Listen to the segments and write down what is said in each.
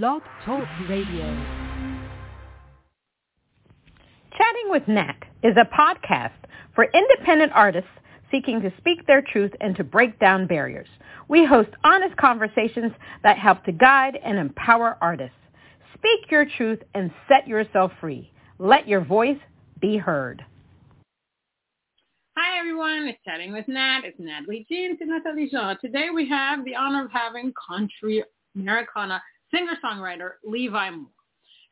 Blog Talk Radio. Chatting with Nat is a podcast for independent artists seeking to speak their truth and to break down barriers. We host honest conversations that help to guide and empower artists. Speak your truth and set yourself free. Let your voice be heard. Hi everyone, it's Chatting with Nat. It's Natalie Jeans and Natalie Jean. Today we have the honor of having country Americana singer-songwriter Levi Moore.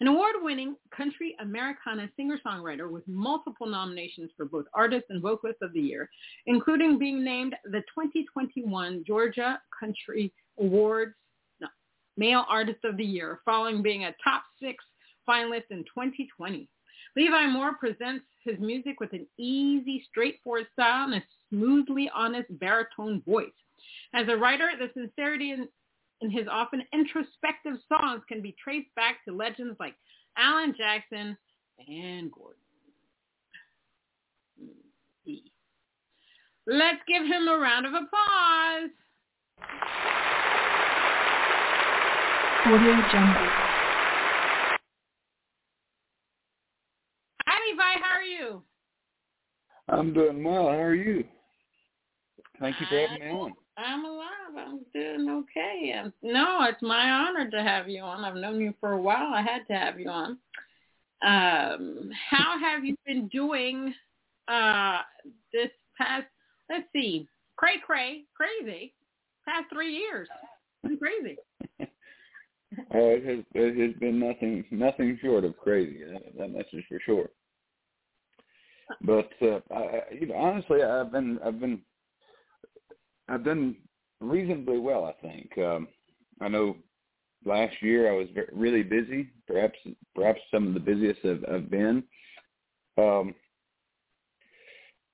An award-winning country Americana singer-songwriter with multiple nominations for both Artist and Vocalist of the Year, including being named the 2021 Georgia Country Awards no, Male Artist of the Year, following being a top six finalist in 2020. Levi Moore presents his music with an easy, straightforward style and a smoothly honest baritone voice. As a writer, the sincerity and in his often introspective songs can be traced back to legends like Alan Jackson and Gordon. Let's give him a round of applause. Audio Jungle. Hi, Levi. How are you? I'm doing well. How are you? Thank you for having me on. I'm alive. I'm doing okay. No, it's my honor to have you on. I've known you for a while. I had to have you on. Um, how have you been doing uh, this past, let's see, cray cray, crazy, past three years? Crazy. oh, it has it has been nothing nothing short of crazy. That, that's just for sure. But uh, I, you know, honestly, I've been I've been I've done reasonably well, I think. Um, I know last year I was very, really busy, perhaps perhaps some of the busiest I've, I've been. Um,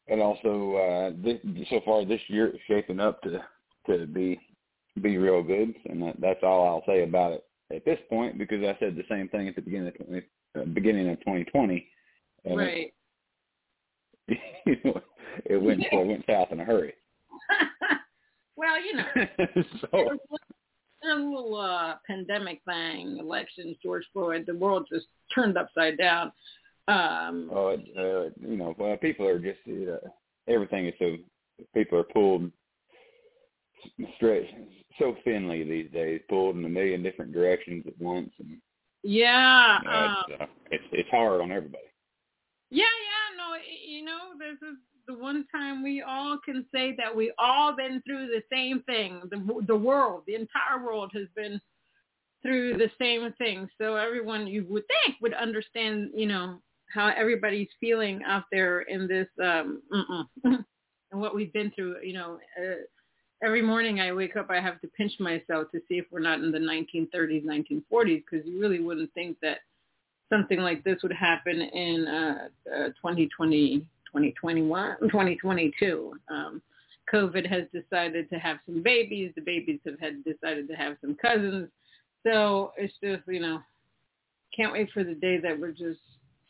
and also, uh, this, so far this year is shaping up to to be be real good, and that, that's all I'll say about it at this point because I said the same thing at the beginning of 20, uh, beginning of 2020. And right. It, you know, it went it went south in a hurry. Well, you know, so, a little uh, pandemic thing, elections, George Floyd, the world just turned upside down. Um, oh, uh, you know, well, people are just you know, everything is so people are pulled straight so thinly these days, pulled in a million different directions at once, and yeah, you know, um, it's, uh, it's it's hard on everybody. Yeah, yeah, no, you know, this is the one time we all can say that we all been through the same thing. The the world, the entire world has been through the same thing. So everyone you would think would understand, you know, how everybody's feeling out there in this um and what we've been through, you know, uh, every morning I wake up I have to pinch myself to see if we're not in the 1930s, 1940s because you really wouldn't think that something like this would happen in uh, uh 2020 2021, 2022. Um, COVID has decided to have some babies. The babies have had decided to have some cousins. So it's just, you know, can't wait for the day that we're just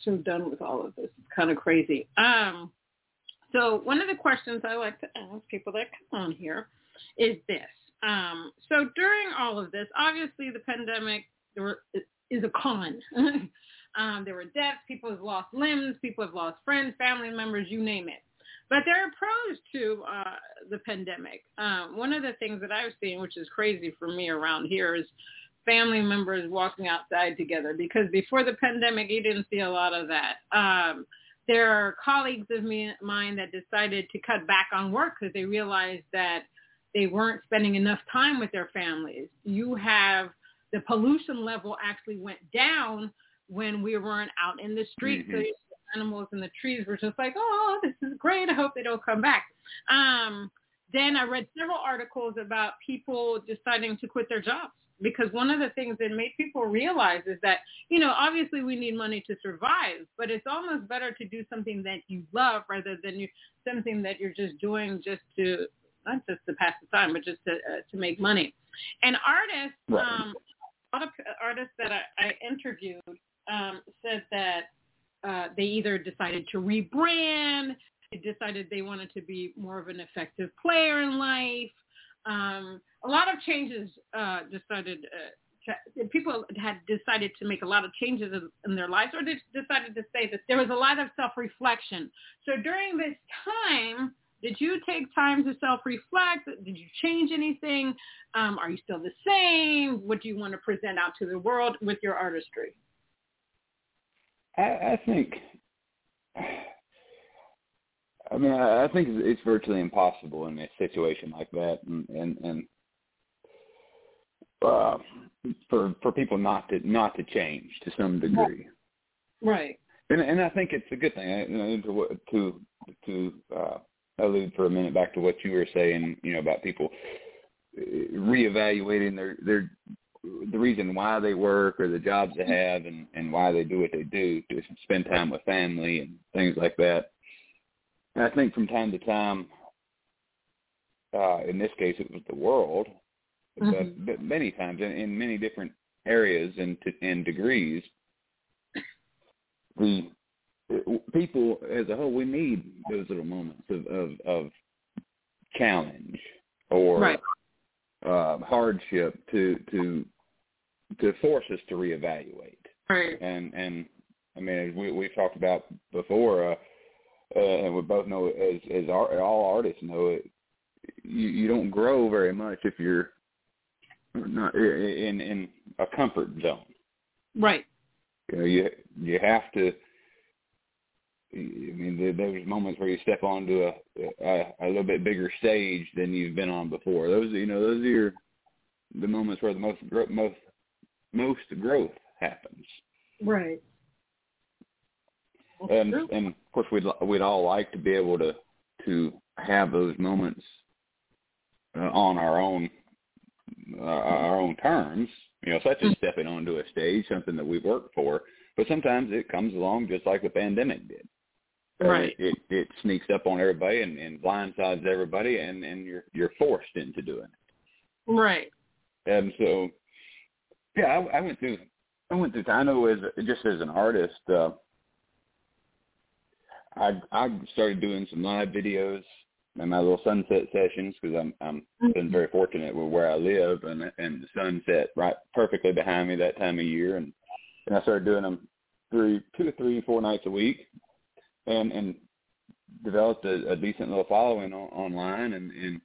so done with all of this. It's kind of crazy. Um, so one of the questions I like to ask people that come on here is this. Um, so during all of this, obviously the pandemic is a con. Um, there were deaths. People have lost limbs. People have lost friends, family members, you name it. But there are pros to uh, the pandemic. Um, one of the things that I've seen, which is crazy for me around here, is family members walking outside together because before the pandemic, you didn't see a lot of that. Um, there are colleagues of me, mine that decided to cut back on work because they realized that they weren't spending enough time with their families. You have the pollution level actually went down when we weren't out in the street. Mm-hmm. So the animals in the trees were just like, oh, this is great. I hope they don't come back. Um, then I read several articles about people deciding to quit their jobs because one of the things that made people realize is that, you know, obviously we need money to survive, but it's almost better to do something that you love rather than you something that you're just doing just to not just to pass the time, but just to uh, to make money. And artists, um, a lot of artists that I, I interviewed um, said that uh, they either decided to rebrand, they decided they wanted to be more of an effective player in life. Um, a lot of changes uh, decided uh, people had decided to make a lot of changes in, in their lives, or they decided to say that there was a lot of self-reflection. So during this time, did you take time to self-reflect? Did you change anything? Um, are you still the same? What do you want to present out to the world with your artistry? I, I think. I mean, I think it's virtually impossible in a situation like that, and and, and uh, for for people not to not to change to some degree. Right. And and I think it's a good thing. You know, to to to uh, allude for a minute back to what you were saying. You know about people uh, reevaluating their their the reason why they work or the jobs they have and and why they do what they do to spend time with family and things like that. And I think from time to time, uh, in this case, it was the world mm-hmm. but, but many times in, in many different areas and and degrees, the people as a whole we need those little moments of of, of challenge or right. uh, hardship to to to force us to reevaluate. Right. And and I mean, as we we talked about before, uh, uh, and we both know as as our, all artists know it, you you don't grow very much if you're not in in a comfort zone. Right. You know, you you have to. I mean, there's moments where you step onto a, a a little bit bigger stage than you've been on before. Those, you know, those are your, the moments where the most most most growth happens. Right. and and of course we'd we'd all like to be able to to have those moments uh, on our own uh, our own terms, you know, such as mm-hmm. stepping onto a stage, something that we've worked for. But sometimes it comes along just like the pandemic did. Right. Uh, it, it sneaks up on everybody and, and blindsides everybody, and and you're you're forced into doing it. Right. And so, yeah, I, I went through. I went through. I know as just as an artist, uh, I I started doing some live videos and my little sunset sessions because I'm I'm mm-hmm. been very fortunate with where I live and and the sunset right perfectly behind me that time of year and and I started doing them three two three four nights a week and and developed a, a decent little following on, online and and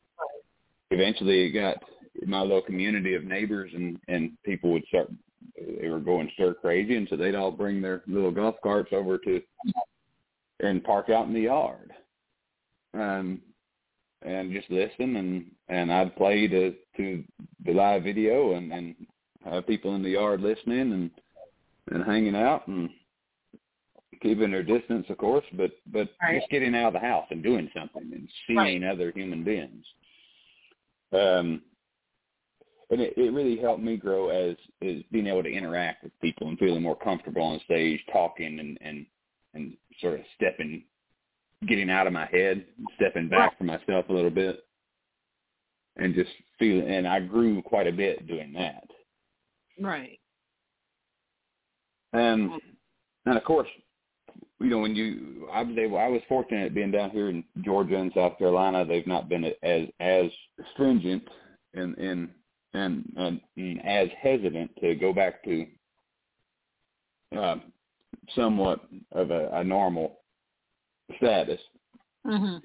eventually it got my little community of neighbors and and people would start they were going stir crazy and so they'd all bring their little golf carts over to and park out in the yard um and just listen and and I'd play to to the live video and and have people in the yard listening and and hanging out and keeping their distance of course but but right. just getting out of the house and doing something and seeing right. other human beings um and it, it really helped me grow as as being able to interact with people and feeling more comfortable on stage talking and and and sort of stepping getting out of my head, stepping back from myself a little bit, and just feeling. And I grew quite a bit doing that. Right. Um, and and of course, you know, when you I was able, I was fortunate being down here in Georgia and South Carolina. They've not been as as stringent in and and, and, and as hesitant to go back to uh, somewhat of a, a normal status. Mm-hmm.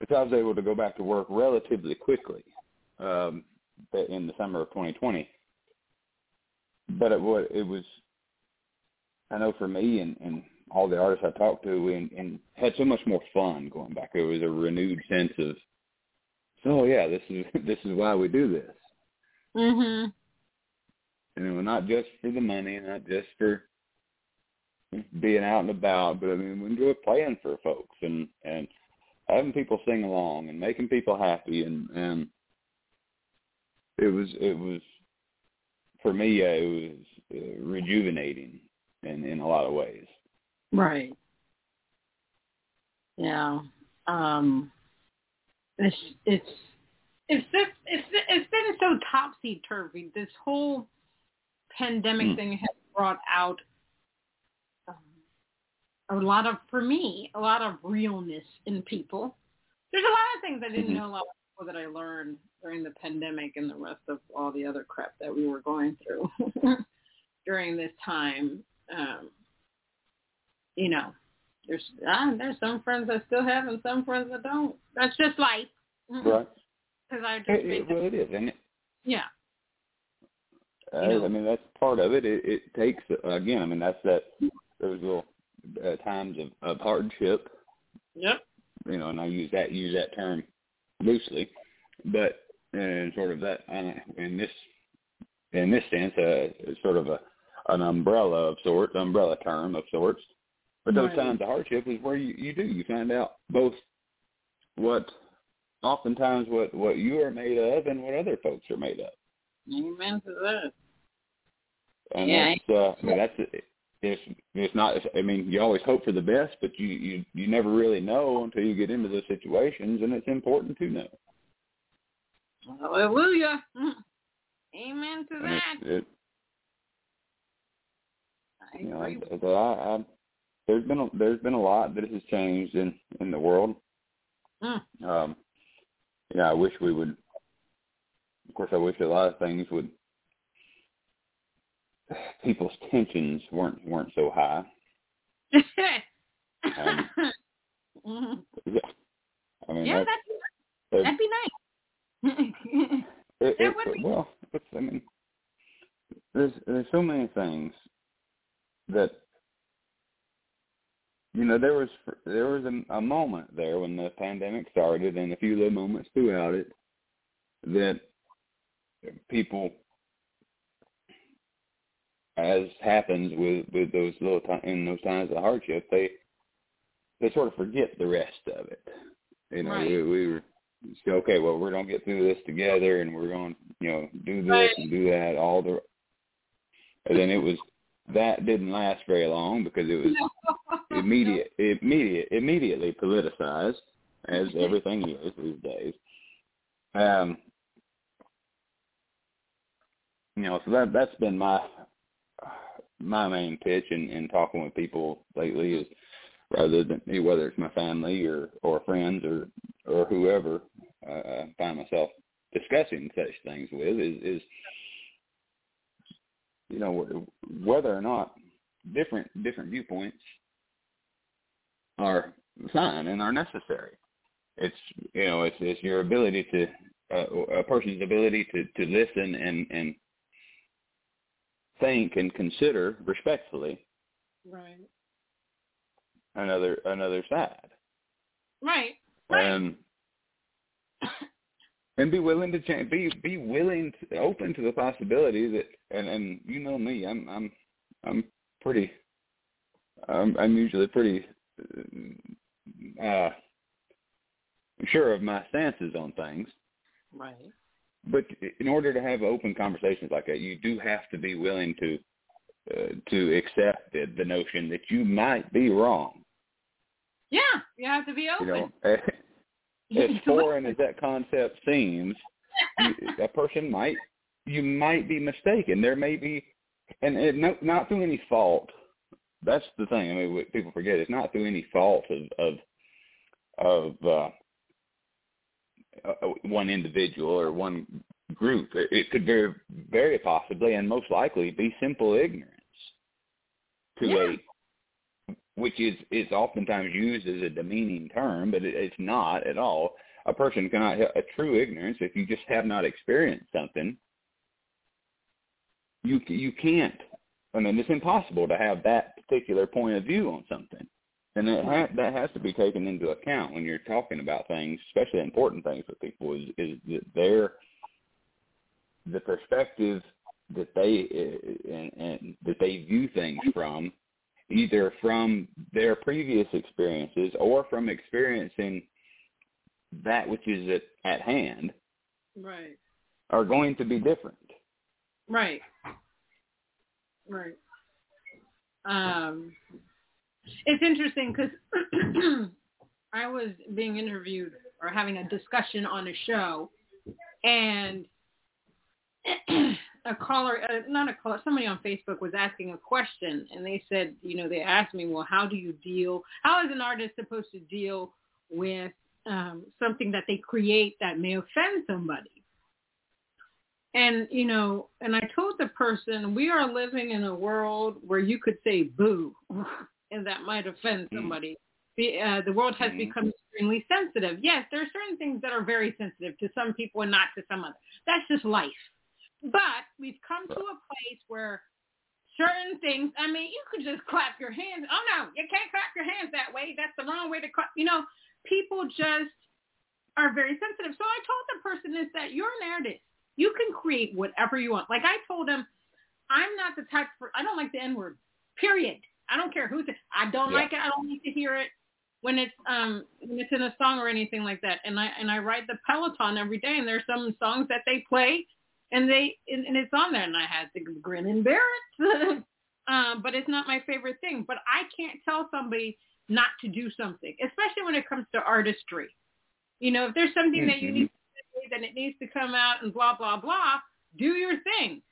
But I was able to go back to work relatively quickly um, in the summer of 2020. But it was, it was I know for me and, and all the artists I talked to, and, and had so much more fun going back. There was a renewed sense of, oh yeah, this is this is why we do this. Mhm. You know, not just for the money, not just for being out and about, but I mean, we enjoy playing for folks and and having people sing along and making people happy and and it was it was for me uh, it was uh, rejuvenating in in a lot of ways. Right. Yeah. Um it's it's it's just it's it's been so topsy turvy. This whole pandemic mm. thing has brought out a lot of, for me, a lot of realness in people. There's a lot of things I didn't mm-hmm. know, a lot of people that I learned during the pandemic and the rest of all the other crap that we were going through during this time. Um, you know, there's ah, there's some friends I still have and some friends I don't. That's just life. Right. Because I just It, it, well, it is, isn't it, yeah, uh, You know. I mean that's part of it. It, it takes again. I mean that's that those little uh, times of, of hardship. yep, You know, and I use that use that term loosely, but and sort of that uh, in this in this sense, uh, sort of a an umbrella of sorts, umbrella term of sorts. But those Right. times of hardship is where you, you do you find out both what oftentimes what what you are made of and what other folks are made of. amen to that. And Yeah. that's uh, I mean, that's it's it's not. I mean, you always hope for the best, but you you you never really know until you get into those situations, and it's important to know. Hallelujah. Amen to And that. it, it, I you know. I, I, I, there's been a, there's been a lot that has changed in in the world. Mm. Um, yeah, I wish we would. Of course, I wish a lot of things would. People's tensions weren't weren't so high. Um, Mhm. Yeah, I mean, yeah, that's, that'd, that'd be nice. It, That it, would be- well, it's, I mean, there's there's so many things that you know there was there was a, a moment there when the pandemic started, and a few little moments throughout it that people, as happens with with those little time in those times of hardship, they they sort of forget the rest of it. You know, Right. we, we were say, okay, well, we're gonna get through this together, and we're gonna, you know, do this Right. and do that. All the, and then it was that didn't last very long because it was immediate, immediate, immediately politicized, as everything is these days. Um, you know, so that that's been my my main pitch in, in talking with people lately is rather than me whether it's my family or or friends or or whoever uh, I find myself discussing such things with is is you know whether or not different different viewpoints are fine and are necessary. It's you know it's it's your ability to uh, a person's ability to to listen and and think and consider respectfully right. another another side Right. Right. and and be willing to change be be willing to open to the possibility that and and you know me i'm i'm i'm pretty i'm i'm usually pretty uh sure of my stances on things right. but in order to have open conversations like that you do have to be willing to uh, to accept the, the notion that you might be wrong Yeah, you have to be you open. know as foreign as that concept seems, you- a person might you might be mistaken. There may be, and it, no, not through any fault. That's the thing. I mean, what people forget it's not through any fault of of of uh, uh, one individual or one group. It, it could very very possibly and most likely be simple ignorance to Yeah. a which is is oftentimes used as a demeaning term, but it, it's not at all. A person cannot have a true ignorance if you just have not experienced something. You you can't. I mean, it's impossible to have that particular point of view on something, and that ha- that has to be taken into account when you're talking about things, especially important things with people. Is is that their the perspective that they uh, and, and that they view things from either from their previous experiences or from experiencing that which is at, at hand Right. are going to be different. Right. Right. Um, it's interesting because I was being interviewed or having a discussion on a show, and a caller, uh, not a caller, somebody on Facebook was asking a question, and they said, you know, they asked me, well, how do you deal? How is an artist supposed to deal with um, something that they create that may offend somebody? And, you know, and I told the person, we are living in a world where you could say boo, and that might offend Mm. somebody. The, uh, the world has Mhm. become extremely sensitive. Yes, there are certain things that are very sensitive to some people and not to some others. That's just life. But we've come to a place where certain things, I mean, you could just clap your hands. Oh, no, you can't clap your hands that way. That's the wrong way to clap. You know, people just are very sensitive. So I told the person is that you're an artist. You can create whatever you want. Like I told him, I'm not the type for, I don't like the N-word, period. I don't care who's it. I don't Yeah. like it. I don't need to hear it when it's um when it's in a song or anything like that. And I and I ride the Peloton every day, and there's some songs that they play, and they and, and it's on there, and I had to grin and bear it. um, but it's not my favorite thing. But I can't tell somebody not to do something, especially when it comes to artistry. You know, if there's something that you Mhm. need then it needs to come out and blah blah blah. Do your thing.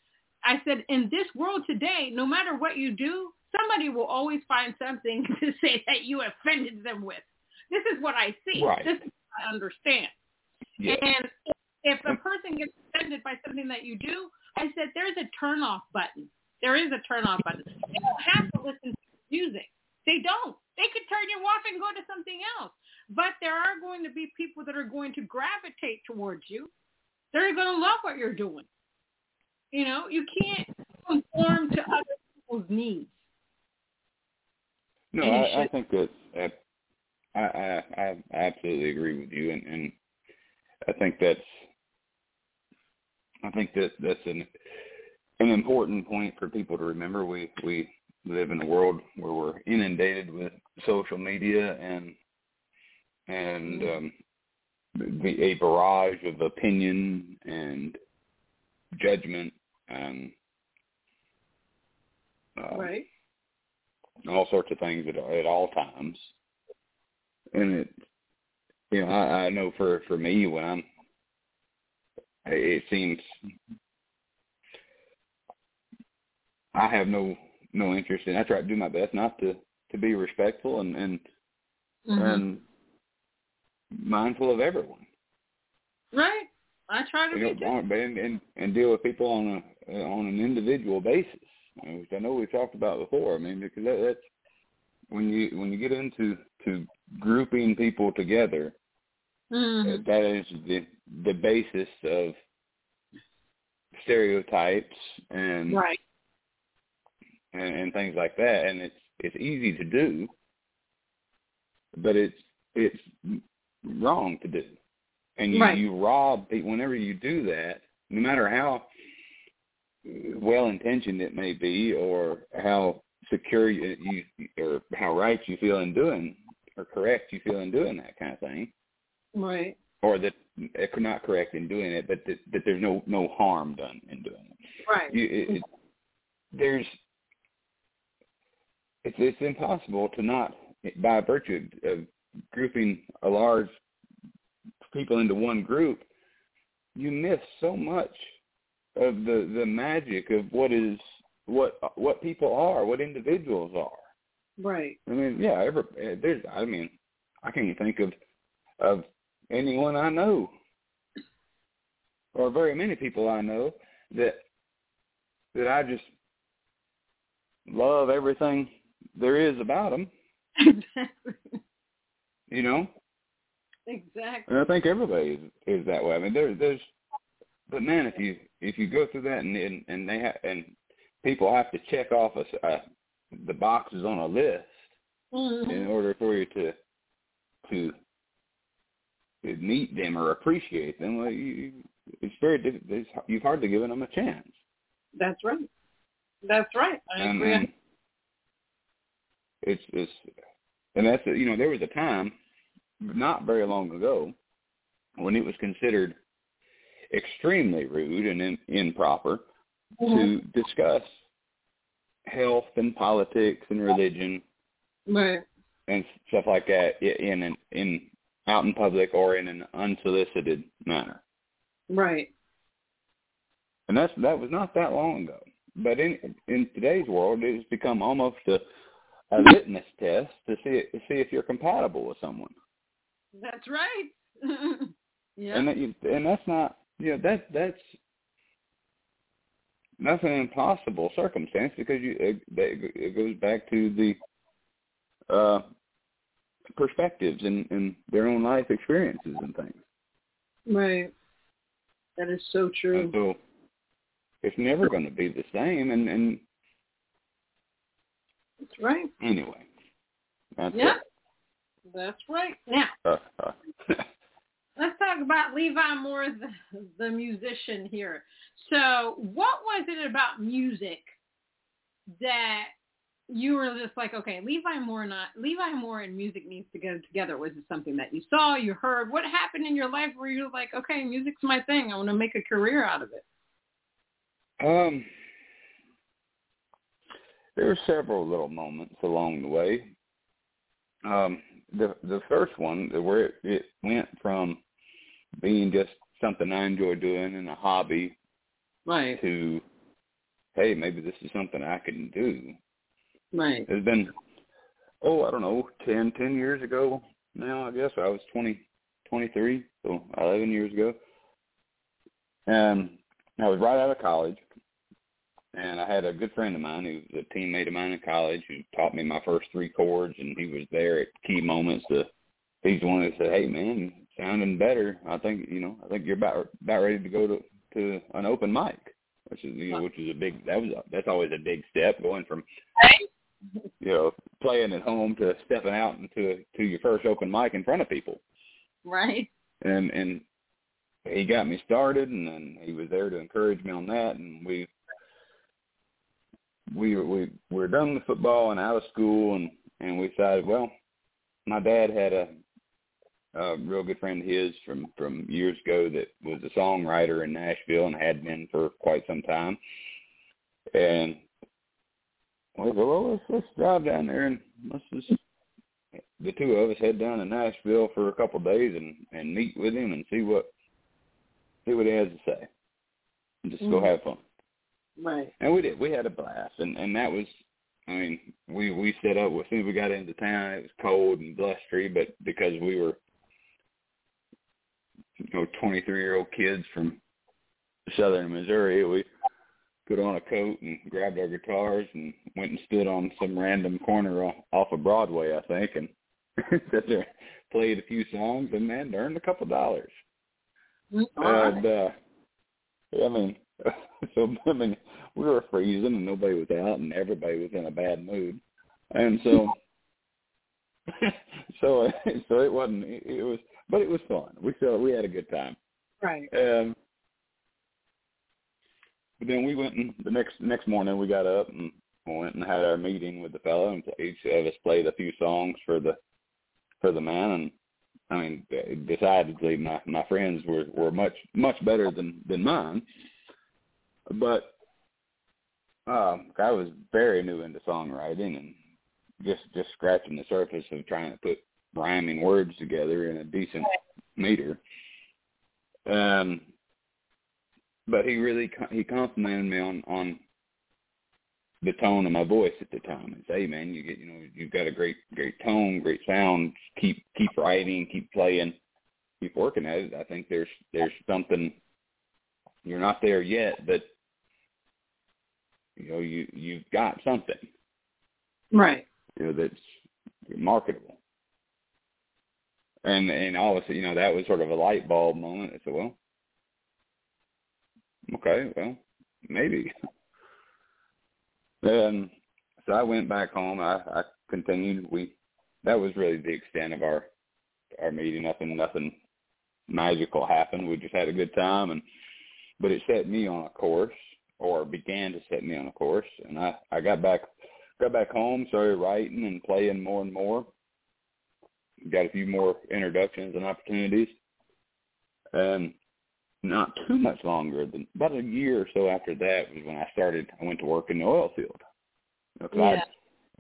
I said, in this world today, no matter what you do, somebody will always find something to say that you offended them with. This is what I see. Right. This is what I understand. Yeah. And if a mm. person gets offended by something that you do, I said there's a turn off button. There is a turn off button. They don't have to listen to music. They don't. They could turn you off and go to something else. But there are going to be people that are going to gravitate towards you. They're going to love what you're doing. You know, you can't conform to other people's needs. No, I, I think that uh, I, I I absolutely agree with you, and, and I think that's I think that that's an an important point for people to remember. We we live in a world where we're inundated with social media and and um, the, a barrage of opinion and judgment and uh, Right. all sorts of things at, at all times. And it, you know, I, I know for for me when I'm, it seems I have no no interest in. I try to do my best not to to be respectful and and Mhm. and mindful of everyone. right. I try to You know, on- and, and and deal with people on a on an individual basis, which I know we've talked about before. I mean, because that, that's when you when you get into to grouping people together, Mhm. that is the the basis of stereotypes and Right. and, and things like that. And it's it's easy to do, but it's it's wrong to do. And you, Right. you rob people whenever you do that, no matter how well intentioned it may be, or how secure you, you or how right you feel in doing, or correct you feel in doing that kind of thing, Right. or that uh, not correct in doing it, but that, that there's no no harm done in doing it Right. you, it, it, there's it's it's impossible to not by virtue of, of grouping a large people into one group you miss so much of the the magic of what is what what people are what individuals are Right. i mean yeah every, there's i mean i can't think of of anyone i know or very many people i know that that I just love everything there is about them, Exactly. you know. Exactly. And I think everybody is, is that way. I mean, there, there's, but man, if you if you go through that and and, and they ha- and people have to check off a, a the boxes on a list Mhm. in order for you to to to meet them or appreciate them. Well, you, it's very it's, you've hardly given them a chance. That's right. That's right. I and, agree. and it's it's and that's you know there was a time not very long ago when it was considered extremely rude and in, improper Mhm. to discuss health and politics and religion Right. and stuff like that in an in out in public or in an unsolicited manner. Right. And that's that was not that long ago. But in in today's world, it has become almost a a litmus test to see to see if you're compatible with someone. That's right. yeah. And that you, and that's not you know that that's that's an impossible circumstance because you it, it goes back to the uh perspectives and, and their own life experiences and things. Right. That is so true. And so it's never going to be the same. And, and that's right. Anyway, that's yeah, it. That's right. Now, let's talk about Levi Moore, the, the musician here. So, what was it about music that you were just like, okay, Levi Moore not Levi Moore and music needs to go together. Was it something that you saw, you heard? What happened in your life where you were like, okay, music's my thing. I want to make a career out of it. Um, there were several little moments along the way. Um, the the first one where it, went from being just something I enjoy doing and a hobby, right, to hey, maybe this is something I can do. Right. It's been, oh, I don't know, ten, ten years ago now, I guess. I was twenty, twenty-three, so 11 years ago. And I was right out of college. And I had a good friend of mine who was a teammate of mine in college who taught me my first three chords, and he was there at key moments to he's the one that said, "Hey, man, sounding better. I think you know. I think you're about about ready to go to to an open mic, which is you know, which is a big. That was a, that's always a big step going from you know, playing at home to stepping out into to your first open mic in front of people. Right. And and he got me started, and then he was there to encourage me on that, and we we we were done with football and out of school, and and we decided, well, my dad had a a real good friend of his from from years ago that was a songwriter in Nashville and had been for quite some time, and we go, well, let's, let's drive down there and let's just the two of us head down to Nashville for a couple of days and and meet with him and see what see what he has to say, and just mm-hmm. go have fun. Right. And we did. We had a blast, and and that was, I mean, we we set up. As soon as we got into town, it was cold and blustery, but because we were, you know, twenty three year old kids from southern Missouri, we put on a coat and grabbed our guitars and went and stood on some random corner off of Broadway, I think, and sat there, played a few songs, and man, earned a couple dollars. Mm-hmm. And uh, I mean, so I mean, we were freezing and nobody was out, and everybody was in a bad mood, and so. so so it wasn't it was but it was fun we still we had a good time right um but then we went and the next next morning we got up and went and had our meeting with the fellow, and each of us played a few songs for the for the man. And I mean, decidedly, my my friends were were much much better than than mine. But uh, I was very new into songwriting and just just scratching the surface of trying to put rhyming words together in a decent meter. Um, but he really he complimented me on on the tone of my voice at the time and say, hey man, you get you know you've got a great great tone, great sound. Keep keep writing, keep playing, keep working at it. I think there's there's something you're not there yet, but you know you you've got something, right? You know that's marketable. And and obviously, you know, that was sort of a light bulb moment. I said, well, Okay, well, maybe. um, so I went back home. I, I continued. We that was really the extent of our our meeting. Nothing, nothing magical happened. We just had a good time, and but it set me on a course, or began to set me on a course. And I I got back got back home, started writing and playing more and more. Got a few more introductions and opportunities, and not too much longer than about a year or so after that was when I started. I went to work in the oil field. Because yeah. I,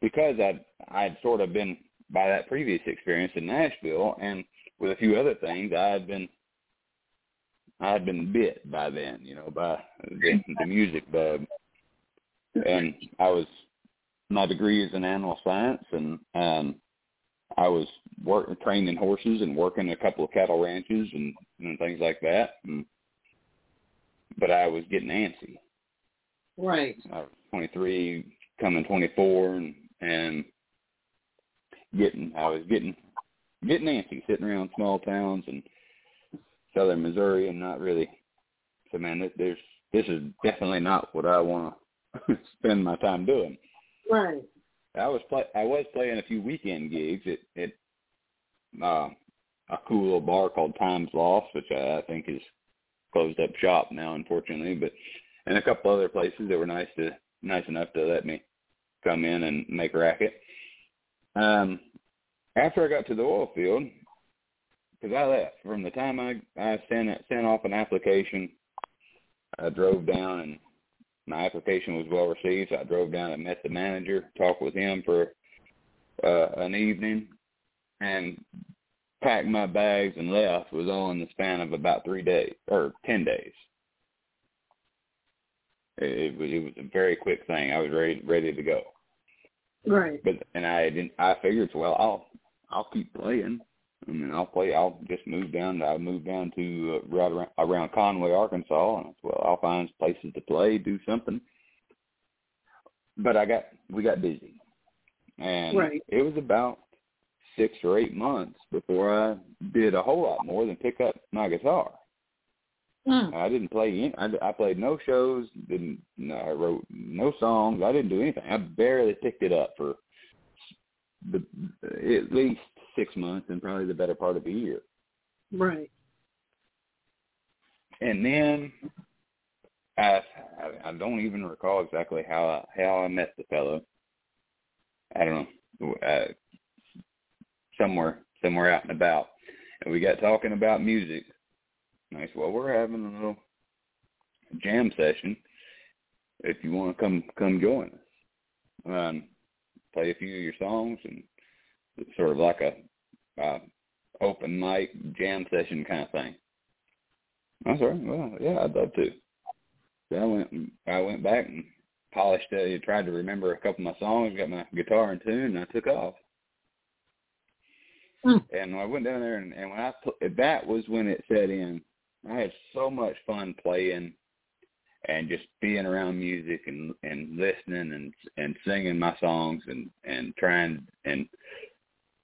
because I I had sort of been by that previous experience in Nashville and with a few other things I had been I had been bit by then, you know, by the, the music bug. And I was my degree is in animal science and um I was work training horses and working a couple of cattle ranches and, and things like that. And, but I was getting antsy. Right. I was 23, coming 24, and and getting I was getting getting antsy, sitting around small towns and southern Missouri, and not really. So man, there's this is definitely not what I want to spend my time doing. Right. I was play I was playing a few weekend gigs at at uh, a cool little bar called Times Lost, which I, I think is closed up shop now, unfortunately. But and a couple other places that were nice to nice enough to let me come in and make racket. Um, after I got to the oil field, because I left from the time I I sent sent off an application, I drove down and my application was well received. So I drove down and met the manager, talked with him for uh, an evening, and packed my bags and left It was all in the span of about three days or ten days. It, it was it was a very quick thing. I was ready ready to go. Right. But and I didn't. I figured, well, I'll I'll keep playing. I mean, I'll play. I'll just move down. I moved down to uh, right around, around Conway, Arkansas, and well, I'll find places to play, do something. But I got we got busy, and Right. it was about six or eight months before I did a whole lot more than pick up my guitar. Mm. I didn't play any. I, I played no shows. Didn't. No, I wrote no songs. I didn't do anything. I barely picked it up for the at least six months and probably the better part of a year. Right. And then I I, don't even recall exactly how I, how I met the fellow. I don't know. Uh, somewhere somewhere out and about, and we got talking about music. And I said, "Well, we're having a little jam session. If you want to come come join us, um, play a few of your songs, and sort of like a uh, open mic jam session kind of thing." I like, "Well, yeah, I'd love to." So I went I went back and polished it. Tried to remember a couple of my songs, got my guitar in tune, and I took off. Mm. And I went down there, and, and when I that was when it set in. I had so much fun playing and just being around music and and listening and and singing my songs and and trying and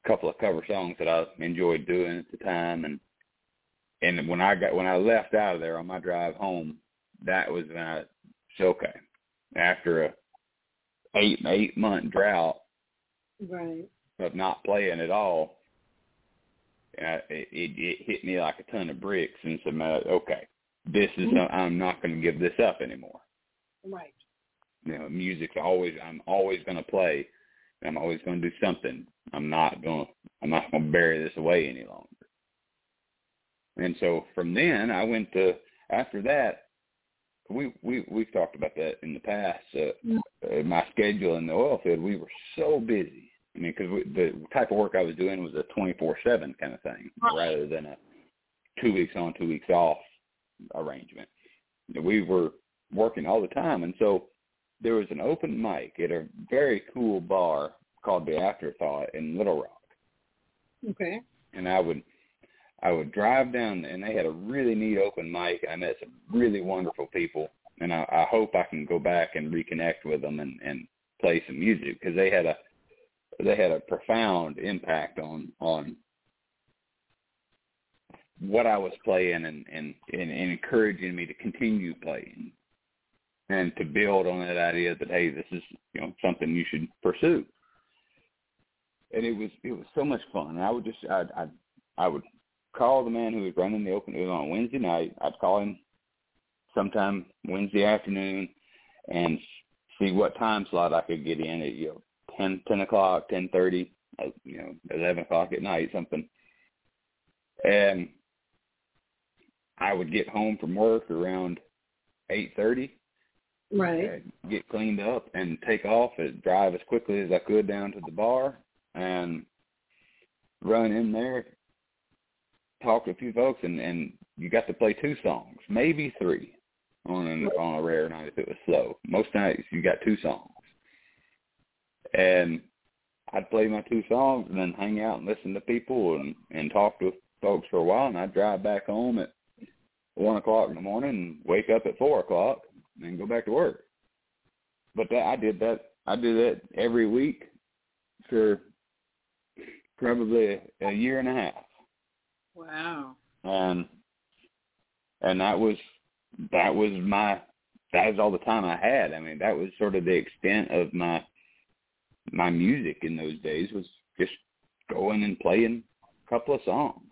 couple of cover songs that I enjoyed doing at the time and and when I got when I left out of there on my drive home, that was when I said, okay, after a eight eight month drought Right. of not playing at all, uh, it, it, it hit me like a ton of bricks and said, "Man, okay, this is Mhm. I'm not going to give this up anymore. Right. You know, music's always I'm always going to play. I'm always going to do something. I'm not going I'm not going to bury this away any longer. And so from then I went to after that we we we've talked about that in the past. Uh, uh, my schedule in the oil field, we were so busy. I mean, because the type of work I was doing was a twenty four seven kind of thing, rather than a two weeks on, two weeks off arrangement. We were working all the time, and so there was an open mic at a very cool bar called the Afterthought in Little Rock Okay. and I would I would drive down and they had a really neat open mic. I met some really wonderful people and I, I hope I can go back and reconnect with them and, and play some music because they had a they had a profound impact on on what I was playing and, and, and, and encouraging me to continue playing and to build on that idea that hey, this is you know something you should pursue. And it was it was so much fun. And I would just I I I would call the man who was running the open. It was on Wednesday night. I'd call him sometime Wednesday afternoon and see what time slot I could get in at you know ten ten o'clock, ten thirty, you know eleven o'clock at night, something. And I would get home from work around eight thirty Right. get cleaned up and take off and drive as quickly as I could down to the bar and run in there, talk to a few folks, and and you got to play two songs, maybe three, on an on a rare night if it was slow. Most nights you got two songs, and I'd play my two songs and then hang out and listen to people and and talk to folks for a while, and I'd drive back home at one o'clock in the morning and wake up at four o'clock and go back to work. but that I did that. I did that every week for probably a, a year and a half. Wow. And and that was that was my that was all the time I had. I mean, that was sort of the extent of my my music in those days was just going and playing a couple of songs.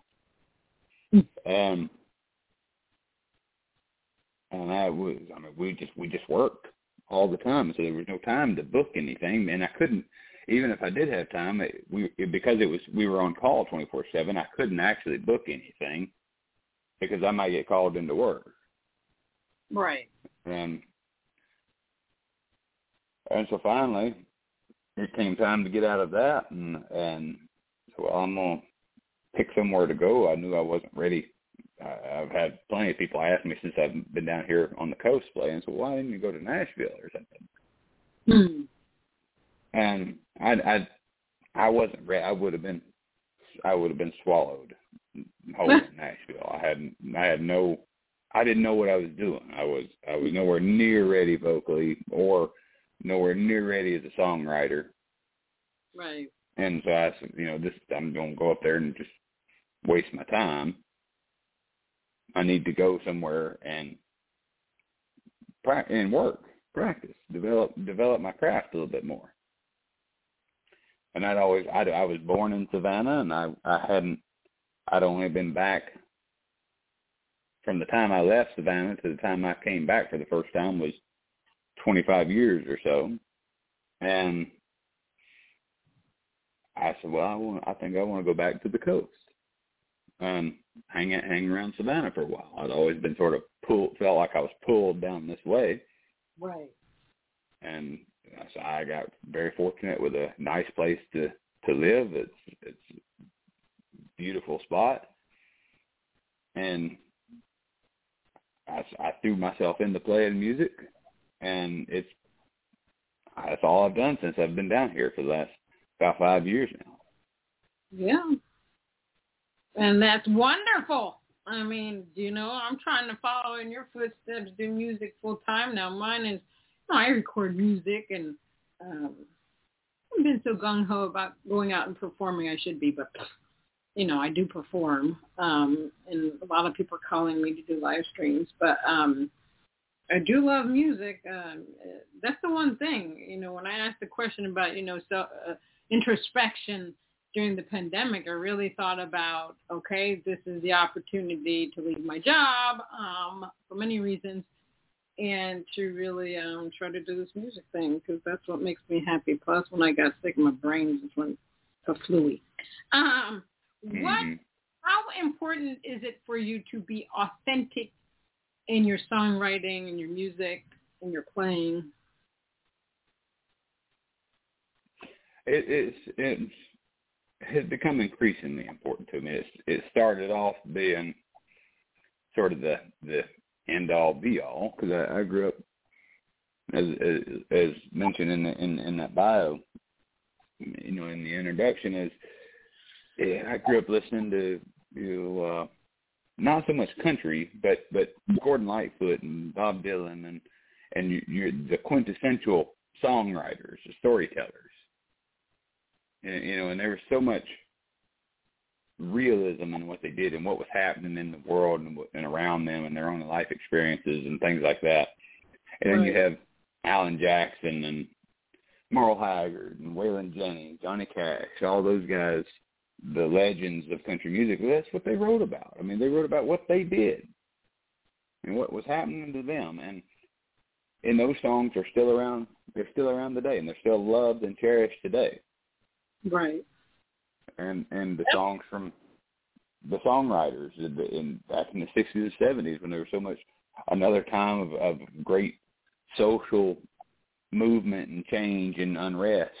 um and that was I mean we just we just worked all the time so there was no time to book anything and I couldn't even if I did have time it, we it, because it was we were on call 24/7 I couldn't actually book anything because I might get called into work. Right. And and so finally it came time to get out of that and and so I'm gonna pick somewhere to go. I knew I wasn't ready. I, I've had plenty of people ask me since I've been down here on the coast playing. So why didn't you go to Nashville or something? Hmm. And I I I wasn't ready. I would have been I would have been swallowed whole in Nashville. I had I had no I didn't know what I was doing. I was I was nowhere near ready vocally or nowhere near ready as a songwriter. Right. And so I said, you know, this I'm going to go up there and just waste my time. I need to go somewhere and and work, practice, develop develop my craft a little bit more. And I'd always I I was born in Savannah and I I hadn't I'd only been back from the time I left Savannah to the time I came back for the first time was 25 years or so. And I said, well, I want, I think I want to go back to the coast and hang hang around Savannah for a while. I'd always been sort of pulled, felt like I was pulled down this way, Right. and uh, so I got very fortunate with a nice place to to live. It's it's a beautiful spot, and I, I threw myself into playing music, and it's that's all I've done since I've been down here for the last about five years now. Yeah. And that's wonderful. I mean, you know, I'm trying to follow in your footsteps, do music full time now. Mine is, you know, I record music and um, I've been so gung ho about going out and performing. I should be, but you know, I do perform, um, and a lot of people are calling me to do live streams. But um, I do love music. Um, that's the one thing, you know, when I asked the question about, you know, so, uh, introspection during the pandemic, I really thought about, okay, this is the opportunity to leave my job um, for many reasons and to really um, try to do this music thing because that's what makes me happy. Plus, when I got sick, my brain just went fluey. Um, what? Mhm. How important is it for you to be authentic in your songwriting and your music and your playing? it, it's it has become increasingly important to me. It's, it started off being sort of the the end all be all because I, I grew up as, as as mentioned in the, in in that bio, you know, in the introduction is yeah, I grew up listening to you know, uh, not so much country, but but Gordon Lightfoot and Bob Dylan and and you, you're the quintessential songwriters, the storytellers and, you know, and there was so much realism in what they did and what was happening in the world and, and around them and their own life experiences and things like that. And then you have Alan Jackson and Merle Haggard and Waylon Jennings, Johnny Cash, all those guys, the legends of country music. Well, that's what they wrote about. I mean, they wrote about what they did and what was happening to them. And and those songs are still around. They're still around today, and they're still loved and cherished today Right. and and the songs from the songwriters in, the, in back in the sixties and seventies when there was so much another time of, of great social movement and change and unrest.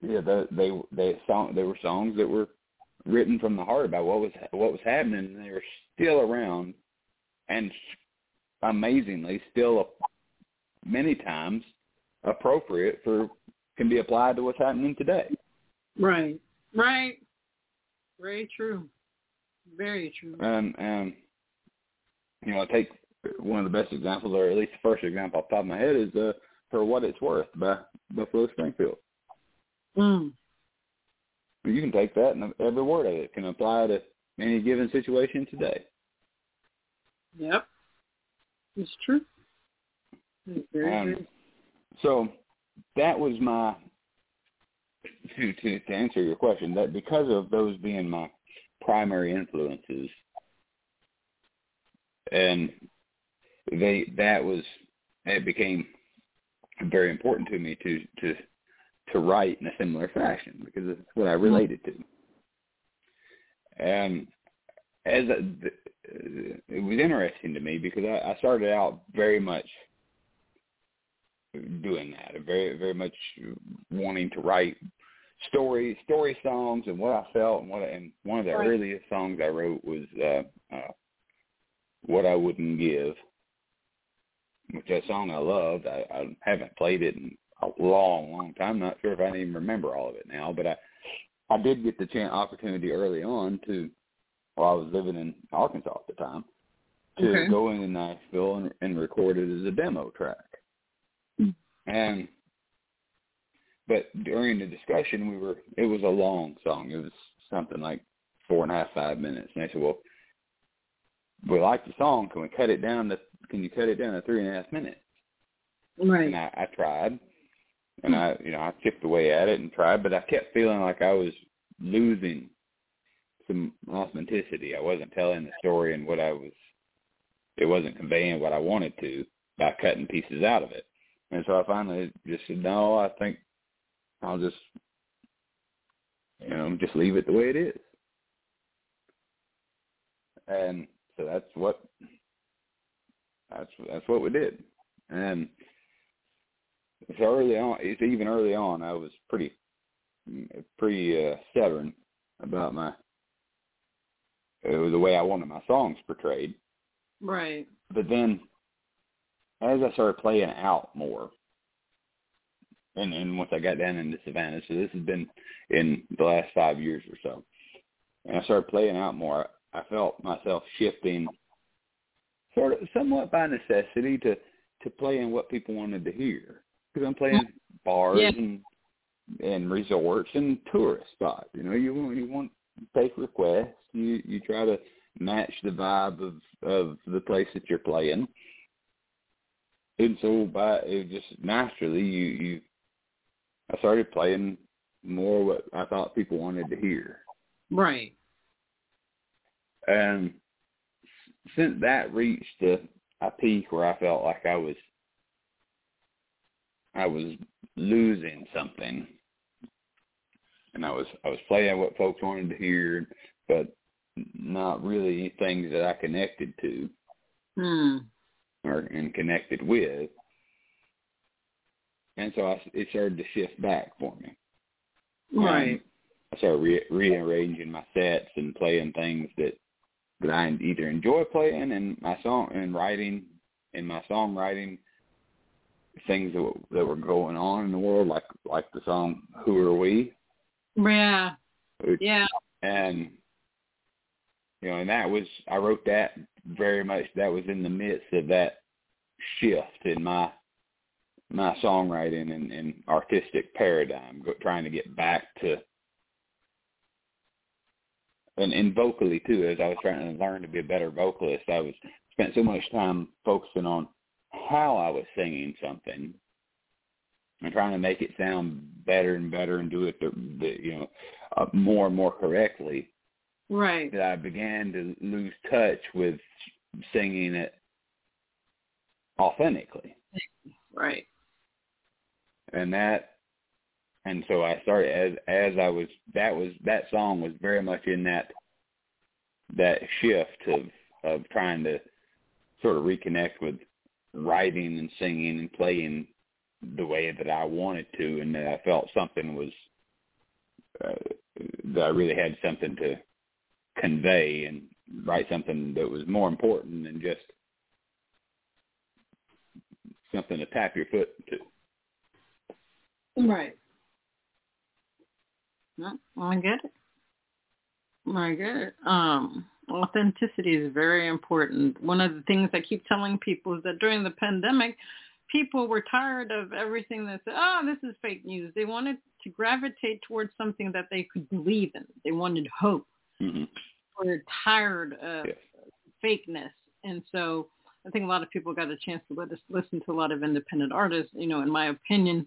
Yeah, the, they they song there were songs that were written from the heart about what was what was happening, and they were still around, and amazingly still many times appropriate for can be applied to what's happening today. Right. Right. Very true. Very true. Um, um, you know, I take one of the best examples, or at least the first example off the top of my head, is uh, "For What It's Worth" by Buffalo Springfield. Mm. You can take that, and every word of it can apply to any given situation today. Yep. It's true. It's very Um, good. So that was my to, to to answer your question. That because of those being my primary influences, and they that was it became very important to me to to to write in a similar fashion because it's what I mm-hmm. related to. And as a, it was interesting to me because I, I started out very much doing that, very very much wanting to write story story songs and what I felt and what and one of the Right. earliest songs I wrote was uh, uh, "What I Wouldn't Give," which is a song I loved. I, I haven't played it in a long, long time. Not sure if I even remember all of it now, but I I did get the chance opportunity early on to while I was living in Arkansas at the time to Okay. go into Nashville and, and record it as a demo track. And but during the discussion, we were it was a long song. It was something like four and a half, five minutes. And I said, well, we like the song. Can we cut it down to? Can you cut it down to three and a half minutes? Right. And I, I tried, and hmm. I, you know, I chipped away at it and tried, but I kept feeling like I was losing some authenticity. I wasn't telling the story and what I was. It wasn't conveying what I wanted to by cutting pieces out of it. And so I finally just said, no, I think I'll just, you know, just leave it the way it is. And so that's what that's that's what we did. And so early on. It's even early on. I was pretty pretty uh, stubborn about my uh, the way I wanted my songs portrayed. Right. But then, as I started playing out more, and and once I got down into Savannah, so this has been in the last five years or so, and I started playing out more, I felt myself shifting, sort of somewhat by necessity, to to playing what people wanted to hear because I'm playing bars Yeah. and and resorts and tourist spots. You know, you want you want take requests. You you try to match the vibe of of the place that you're playing. And so by it just naturally you you I started playing more what I thought people wanted to hear. Right. And since that reached a, a peak where I felt like I was I was losing something. And I was I was playing what folks wanted to hear, but not really things that I connected to Hmm. Or and connected with. And so I, it started to shift back for me. Right. Um, I started re- rearranging my sets and playing things that that I either enjoy playing and my song and writing in my songwriting things that were, that were going on in the world, like like the song "Who Are We," Yeah. which- Yeah. and you know, and that was I wrote that very much. That was in the midst of that shift in my my songwriting and, and artistic paradigm, trying to get back to and, and vocally too. As I was trying to learn to be a better vocalist, I was spent so much time focusing on how I was singing something and trying to make it sound better and better and do it the, the you know uh, more and more correctly Right. that I began to lose touch with singing it authentically. Right. And that and so I started as as I was that was that song was very much in that that shift of of trying to sort of reconnect with writing and singing and playing the way that I wanted to and that I felt something was uh, that I really had something to convey and write something that was more important than just something to tap your foot to. Right. No, I get it. I get it. Um, Authenticity is very important. One of the things I keep telling people is that during the pandemic, people were tired of everything that said, oh, this is fake news. They wanted to gravitate towards something that they could believe in. They wanted hope. Mm-hmm. We're tired of Yes. fakeness. And so I think a lot of people got a chance to let us listen to a lot of independent artists. You know, in my opinion,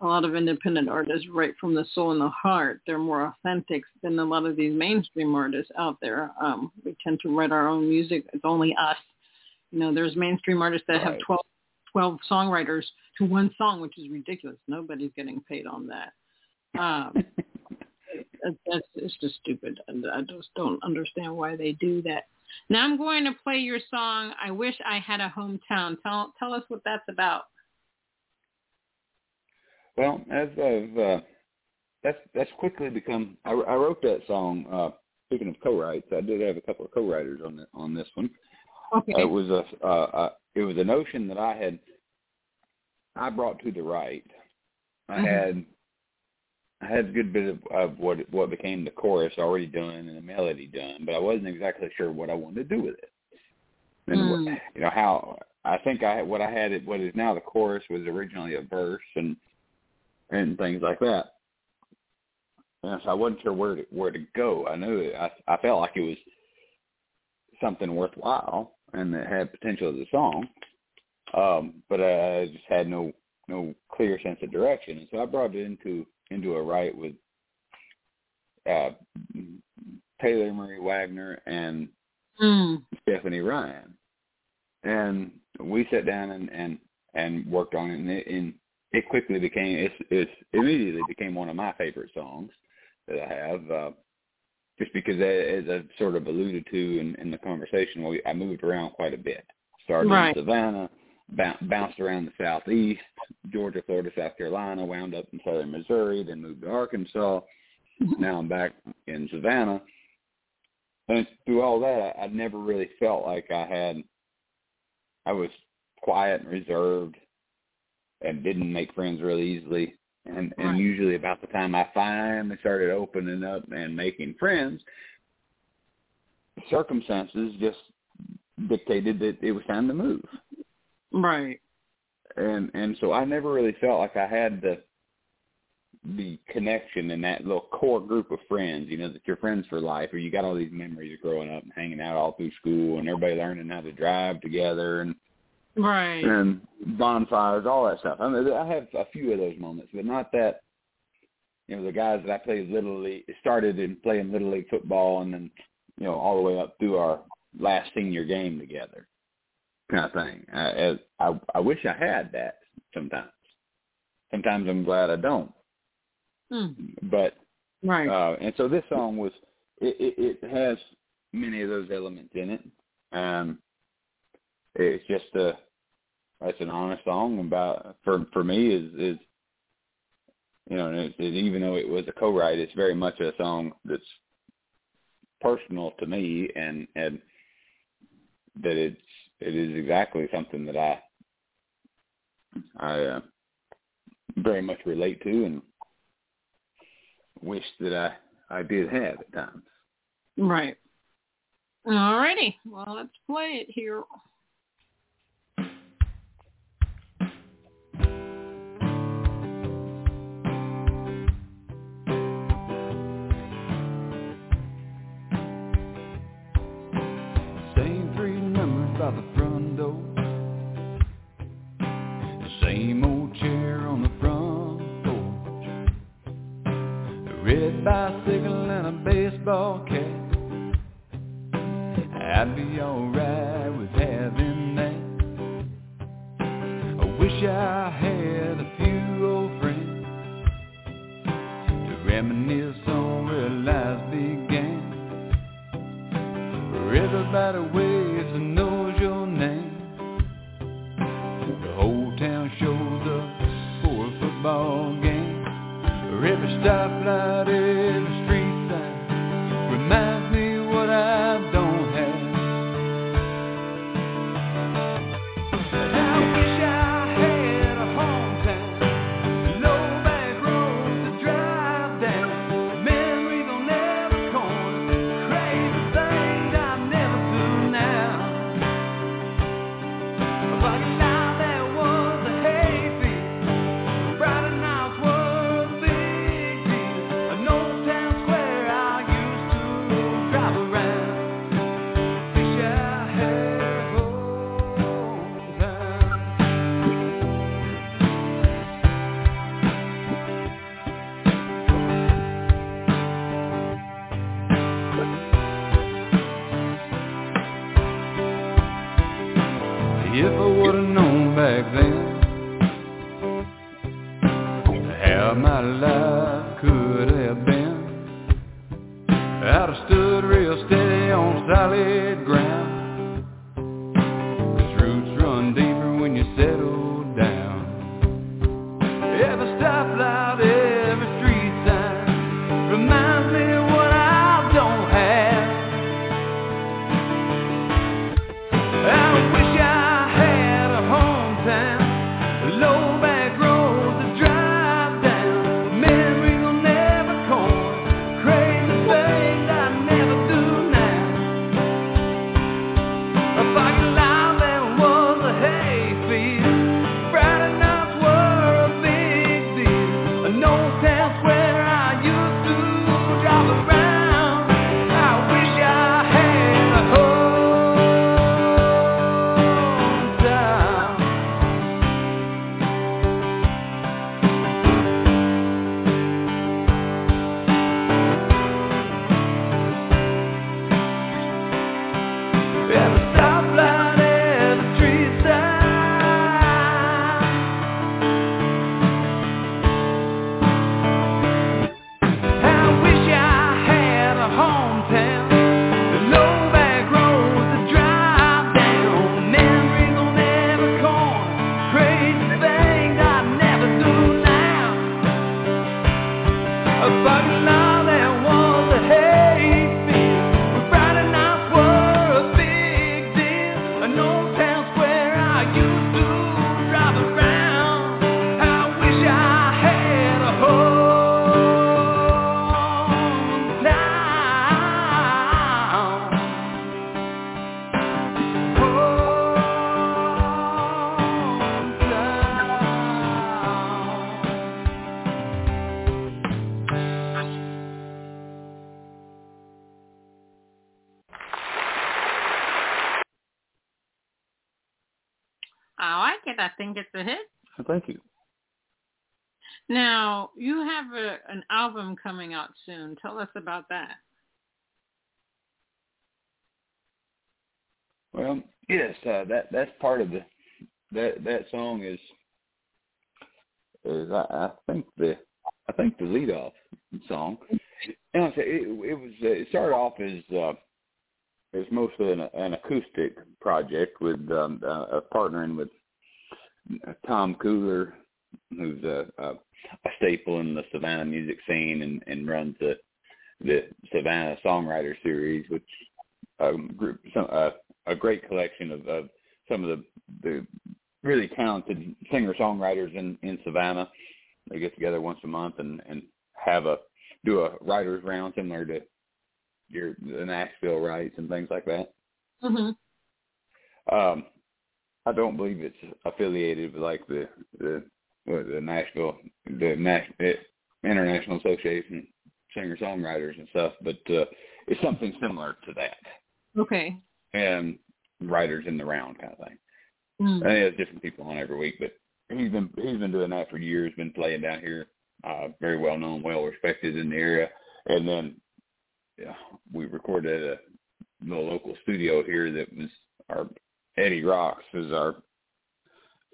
a lot of independent artists write from the soul and the heart. They're more authentic than a lot of these mainstream artists out there. Um, we tend to write our own music. It's only us. You know, there's mainstream artists that have Right. 12, 12 songwriters to one song, which is ridiculous. Nobody's getting paid on that. Um, that- that's it's just stupid, I just don't understand why they do that. Now I'm going to play your song. I wish I had a hometown. Tell tell us what that's about. Well, as I've uh, that's that's quickly become. I, I wrote that song. Uh, speaking of co-writes, I did have a couple of co-writers on the, on this one. Okay. Uh, it was a uh, uh, it was a notion that I had I brought to the right. I Mhm. had I had a good bit of, of what what became the chorus already done and the melody done, but I wasn't exactly sure what I wanted to do with it. And Mm. what, you know how I think I what I had it what is now the chorus was originally a verse and and things like that. And so I wasn't sure where to where to go. I knew it, I I felt like it was something worthwhile and that had potential as a song, um, but I, I just had no no clear sense of direction. And so I brought it into into a write with uh, Taylor Marie Wagner and Mm. Stephanie Ryan, and we sat down and and and worked on it, and it, and it quickly became it's it's immediately became one of my favorite songs that I have. Uh, just because, as I sort of alluded to in, in the conversation, we, I moved around quite a bit. Started Right. in Savannah, bounced around the southeast, Georgia, Florida, South Carolina, wound up in southern Missouri, then moved to Arkansas. Mm-hmm. now I'm back in Savannah. And through all that, I, I never really felt like I had. I was quiet and reserved, and didn't make friends real easily. And and Right. usually about the time I finally started opening up and making friends, circumstances just dictated that it was time to move. Right. And and so I never really felt like I had the the connection in that little core group of friends, you know, that you're friends for life, or you got all these memories of growing up and hanging out all through school and everybody learning how to drive together and Right. and bonfires, all that stuff. I mean, I have a few of those moments, but not that. You know, the guys that I played little league started in playing little league football, and then you know all the way up through our last senior game together, kind of thing. I I, I wish I had that sometimes. Sometimes I'm glad I don't. Mm. But Right. uh, and so this song was it, it, it has many of those elements in it. Um, it's just a it's an honest song about for for me is is you know it, it, even though it was a co-write, it's very much a song that's personal to me and and that it's it is exactly something that I I uh, very much relate to and wish that I I did have at times. Right. Alrighty. Well, let's play it here. By the front door. The same old chair on the front porch. A red bicycle and a baseball cap. I'd be alright with having that. I wish I had a few old friends to reminisce on where life began. Everybody waves Where Thank you. Now, you have a, an album coming out soon. Tell us about that. Well, yes, uh, that that's part of the that that song is is I, I think the I think the lead off song. And I say it, it was uh, it started off as uh, it was mostly an, an acoustic project with um, uh, uh, partnering with Tom Cooler, who's a, a a staple in the Savannah music scene and, and runs the the Savannah Songwriter Series, which um, group some uh, a great collection of, of some of the the really talented singer songwriters in in Savannah. They get together once a month and and have a do a writers round similar to your the Nashville writes and things like that. Mm-hmm. Um, I don't believe it's affiliated with like the the what, the Nashville the Nash, eh, International Association singer songwriters and stuff, but uh, it's something similar to that Okay. and writers in the round kind of thing. Mm. And he has different people on every week, but he's been he's been doing that for years. Been playing down here, uh, very well known, well respected in the area. And then yeah, we recorded at a little local studio here that was our Eddie Rocks is our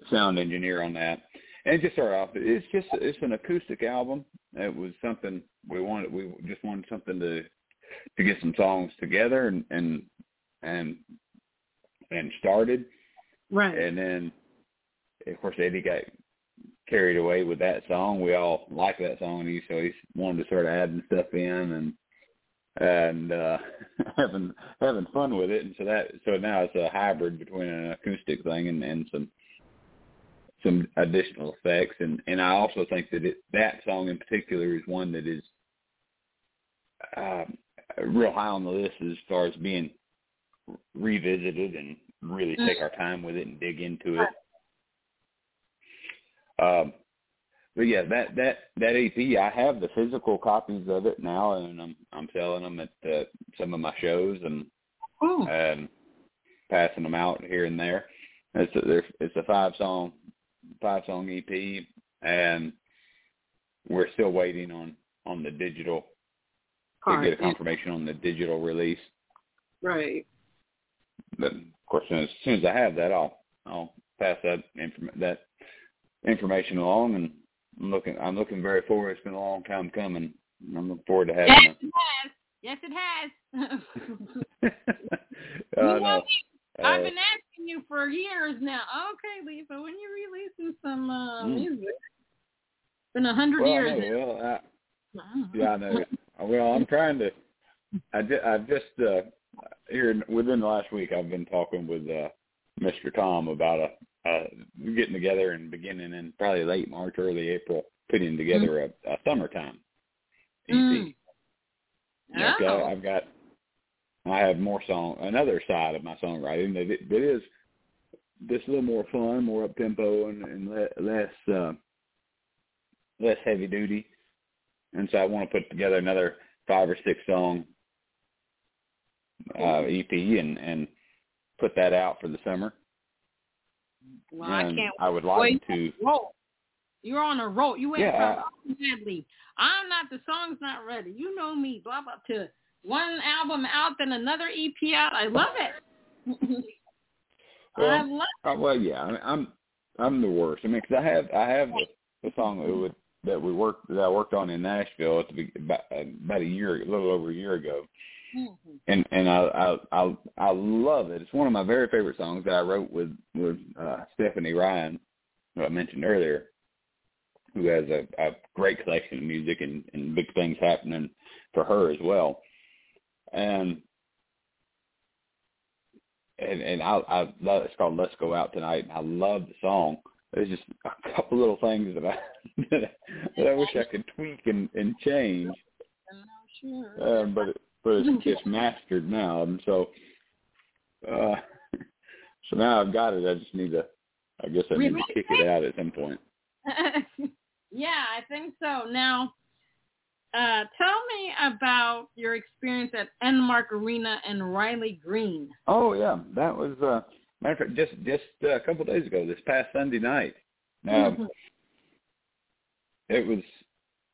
sound engineer on that. And just start off, it's just it's an acoustic album. It was something we wanted. We just wanted something to to get some songs together and and and and started. Right. And then, of course, Eddie got carried away with that song. We all like that song, and he so he wanted to start adding stuff in and and uh having having fun with it. And so that so now it's a hybrid between an acoustic thing and and some some additional effects. And and I also think that it, that song in particular is one that is um, real high on the list as far as being revisited and really take our time with it and dig into it. Um, but yeah, that that that EP, I have the physical copies of it now, and I'm I'm selling them at uh, some of my shows and Ooh. and passing them out here and there. It's a, it's a five song five song EP, and we're still waiting on on the digital to Part. get a confirmation on the digital release. Right. But of course, as soon as, as soon as I have that, I'll I'll pass that inform- that information along, and I'm looking I'm looking very forward. It's been a long time coming. I'm looking forward to having. Yes, it has. Yes, it has. uh, know, I've uh, been asking you for years now. Okay, Lisa, when you releasing some uh, Mm. music? It's been a hundred well, I years. know, well, I, now. Yeah, I know. Well, I'm trying to. I ju- I've just uh, here within the last week, I've been talking with uh, Mr. Tom about a uh, getting together and beginning in probably late March, early April, putting together a, a summertime EP. Mm. So Oh. I've got. I have more song, another side of my songwriting that, it, that is just a little more fun, more up tempo, and, and le- less uh, less heavy duty. And so I want to put together another five or six song uh, EP and and put that out for the summer. Well, I can't I would like to. roll. You're on a roll. You went Yeah, from madly. I'm not. The song's not ready. You know me. Blah blah. To one album out, then another EP out. I love it. well, I love. Uh, well, yeah, I mean, I'm I'm the worst. I mean, because I have I have the, the song that we, that we worked that I worked on in Nashville at the about, about a year, a little over a year ago, Mhm. and and I I I, I love it. It's one of my very favorite songs that I wrote with with uh, Stephanie Ryan, who I mentioned earlier, who has a, a great collection of music and, and big things happening for her as well, and and and I I love it's called Let's Go Out Tonight. And I love the song. There's just a couple little things that I that I, that I wish I could tweak and, and change, um, but it, but it's it's mastered now, and so uh, so now I've got it. I just need to. I guess I need to kick it out at some point. yeah, I think so. Now, uh, tell me about your experience at Enmarket Arena and Riley Green. Oh yeah, that was uh, matter of fact just just uh, a couple of days ago. This past Sunday night. Um, Mhm. it was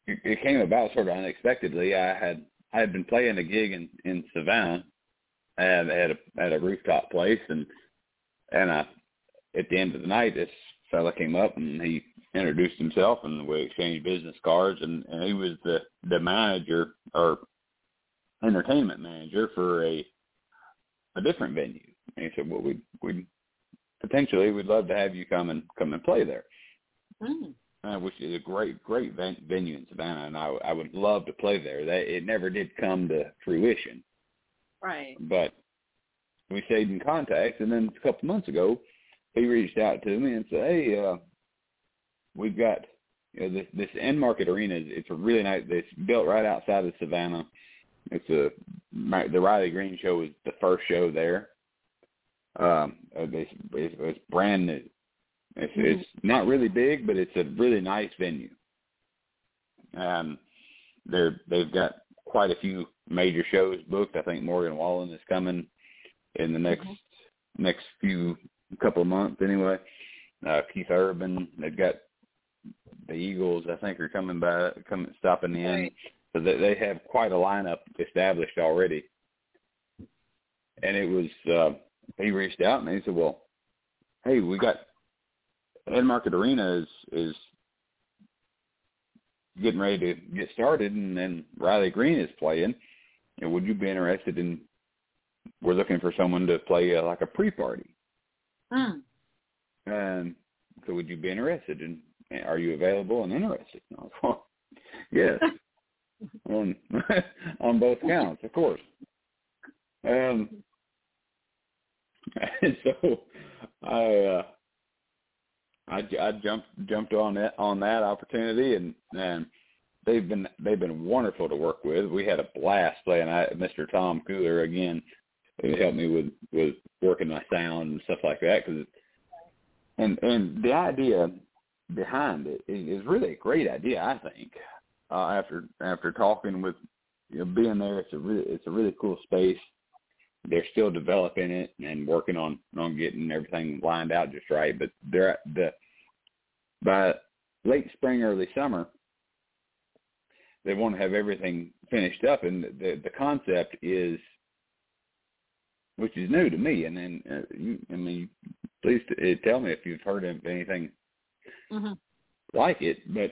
it, it came about sort of unexpectedly. I had I had been playing a gig in in Savannah at at a at a rooftop place and and I at the end of the night this fella came up and he introduced himself and we exchanged business cards and, and he was the the manager or entertainment manager for a a different venue. And he said, Well we we potentially we'd love to have you come and come and play there Mm. Uh, which is a great, great ven- venue in Savannah, and I, I would love to play there. That it never did come to fruition, Right. but we stayed in contact. And then a couple months ago, he reached out to me and said, "Hey, uh, we've got you know this this Enmarket Arena. Is, it's a really nice. It's built right outside of Savannah. It's a the Riley Green show is the first show there. Um, uh, it's, it's brand new. It's, it's not really big, but it's a really nice venue. Um, they're they've got quite a few major shows booked. I think Morgan Wallen is coming in the next next few couple of months anyway. Uh, Keith Urban, they've got the Eagles. I think are coming by, coming stopping in. Right. So they they have quite a lineup established already. And it was uh, he reached out and he said, "Well, hey, we got Enmarket Arena is is getting ready to get started, and then Riley Green is playing. You know, would you be interested in? We're looking for someone to play uh, like a pre-party, Mm. and so would you be interested? And are you available and interested? And I was, well, yes, on on both counts, of course. Um, and so I. uh I, I jumped jumped on that on that opportunity, and and they've been they've been wonderful to work with. We had a blast playing. I, Mr. Tom Cooler again, who helped me with with working my sound and stuff like that. Cause, and and the idea behind it is, is really a great idea. I think uh, after after talking with you know being there, it's a really it's a really cool space. They're still developing it and working on on getting everything lined out just right. But they're the by late spring, early summer, they want to have everything finished up, and the the concept is, which is new to me. And then uh, you, I mean, please uh, tell me if you've heard of anything hmm like it. But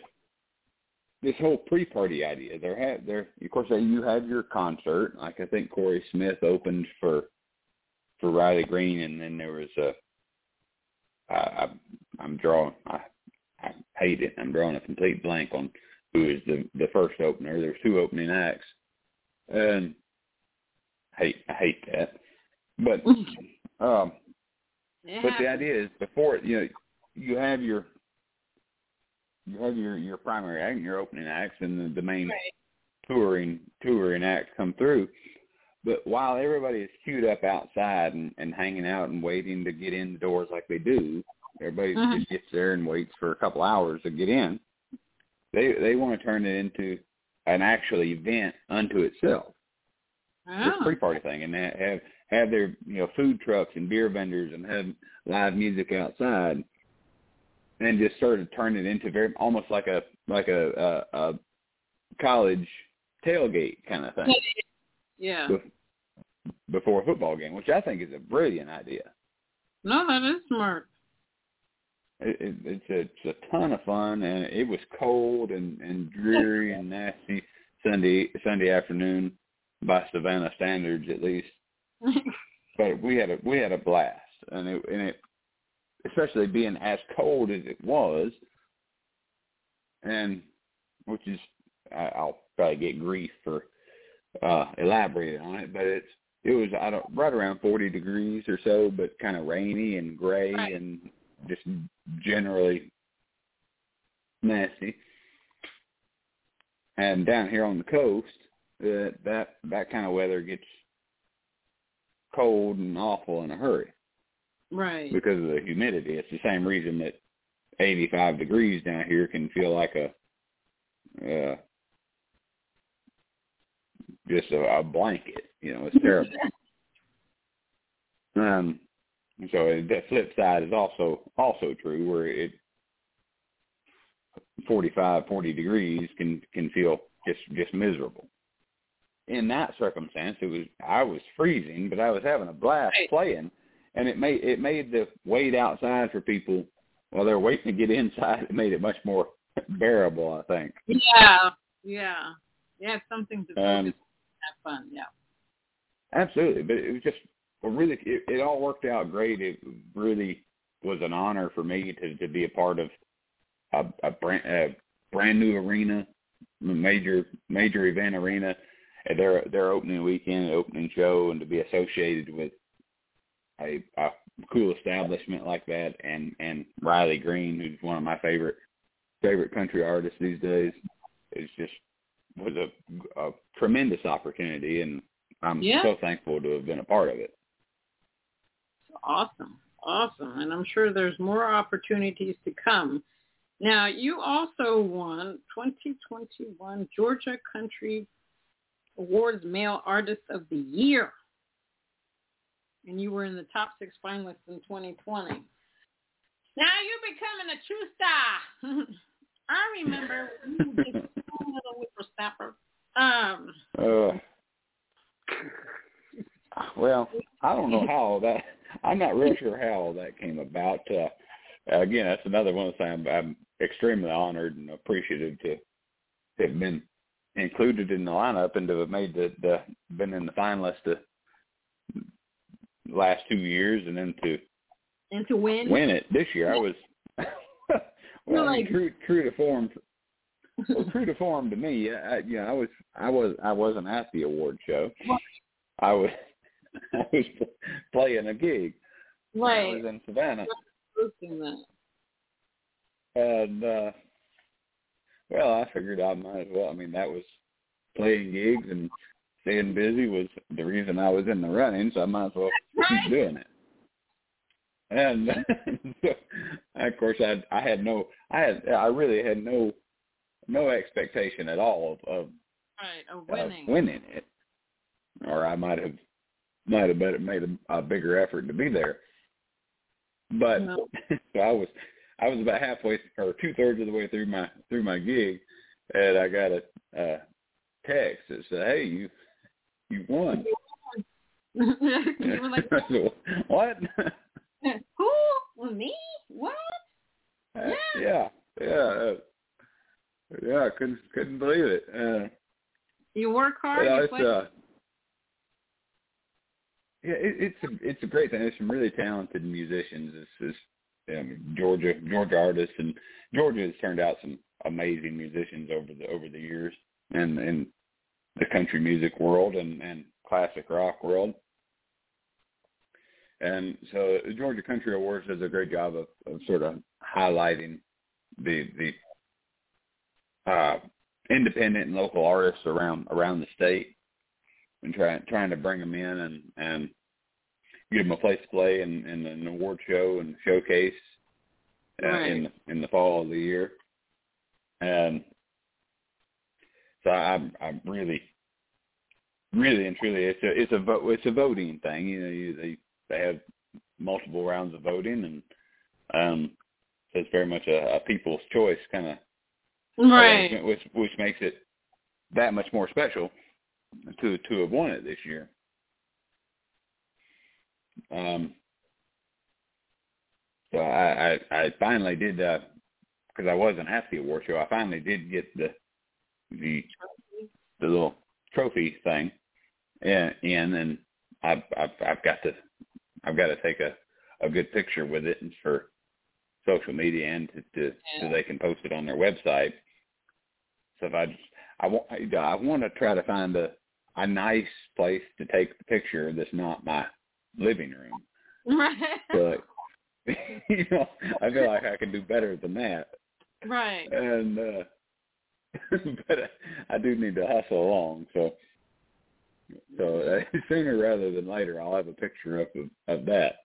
this whole pre-party idea, there had there of course you had your concert. Like I think Corey Smith opened for for Riley Green, and then there was a I, I I'm drawing I I hate it. I'm drawing a complete blank on who is the the first opener. There's two opening acts, and I hate I hate that. But um, but the idea is before you know you have your you have your your primary act and your opening acts and the, the main Right. touring touring acts come through. But while everybody is queued up outside and, and hanging out and waiting to get in the doors like they do, everybody Mhm. just gets there and waits for a couple hours to get in. They they want to turn it into an actual event unto itself this Oh. pre-party thing, and have have their you know food trucks and beer vendors and have live music outside, and just sort of turn it into very almost like a like a a, a college tailgate kind of thing Yeah. bef- before a football game, which I think is a brilliant idea. No, that is smart. It, it, it's a it's a ton of fun, and it was cold and and dreary and nasty Sunday Sunday afternoon by Savannah standards at least. but we had a we had a blast, and it and it especially being as cold as it was, and which is I, I'll probably get grief for uh elaborating on it, but it's it was I don't right around forty degrees or so, but kind of rainy and gray Right. and just generally nasty. And down here on the coast, uh, that that kind of weather gets cold and awful in a hurry right. because of the humidity. It's the same reason that 85 degrees down here can feel like a uh, just a, a blanket. You know, it's terrible. um, so the flip side is also also true, where it 45, 40 degrees can can feel just just miserable. In that circumstance, it was I was freezing, but I was having a blast Right. playing, and it made it made the wait outside for people while they're waiting to get inside. It made it much more bearable, I think. Yeah. Yeah. Yeah, something to Um, have fun. Yeah. Absolutely, but it was just really it, it all worked out great. It really was an honor for me to to be a part of a, a brand a brand new arena, major major event arena, at their their opening weekend, opening show, and to be associated with a, a cool establishment like that, and and Riley Green, who's one of my favorite favorite country artists these days, is just was a, a tremendous opportunity, and I'm Yeah. so thankful to have been a part of it. Awesome. Awesome. And I'm sure there's more opportunities to come. Now, you also won 2021 Georgia Country Awards Male Artist of the Year. And you were in the top six finalists in 2020. Now you're becoming a true star. I remember you were a little whippersnapper. Um, Uh, well, I don't know how that. I'm not real sure how that came about. Uh, again, that's another one of the things I'm, I'm extremely honored and appreciative to have been included in the lineup and to have made the, the been in the finalist the last two years and then to and to win. win it this year. I was well, like- true true to form. Well, true to form to me, I, I- you know, I was I was I wasn't at the award show. I was I was playing a gig. Right. I was in Savannah, that. and uh well, I figured I might as well. I mean, that was playing gigs and staying busy was the reason I was in the running, so I might as well Right. keep doing it. And so, of course, I I had no, I had, I really had no, no expectation at all of, of Right. Of of winning. winning it, or I might have, might have better made a, a bigger effort to be there. But No. so I was, I was about halfway or two thirds of the way through my through my gig, and I got a, a text that said, "Hey, you, you won." you were like, what? who? Well, me? What? Uh, yeah, yeah, uh, yeah. I couldn't couldn't believe it. Uh, You work hard. yeah, it's uh, yeah, it, it's a it's a great thing. There's some really talented musicians. It's, it's um, Georgia Georgia artists, and Georgia has turned out some amazing musicians over the over the years, and in the country music world and and classic rock world. And so the Georgia Country Awards does a great job of, of sort of highlighting the the uh, independent and local artists around around the state and trying trying to bring them in and and give them a place to play and, and an award show and showcase uh, Right. in in the fall of the year. And so I'm I'm really really and truly it's a it's a it's a voting thing. You know, you, they they have multiple rounds of voting and um so it's very much a, a people's choice kind of right. which which makes it that much more special to to have won it this year. Um, so I, I I finally did because I wasn't at the award show. I finally did get the the the little trophy thing in, in and I've I've I've got to I've got to take a a good picture with it and for social media and to, to so they can post it on their website. So if I just I want I, want to try to find a a nice place to take the picture that's not my living room. Right. Like, you know, I feel like I can do better than that. right. And uh but I, I do need to hustle along. So so uh, sooner rather than later, I'll have a picture up of, of that.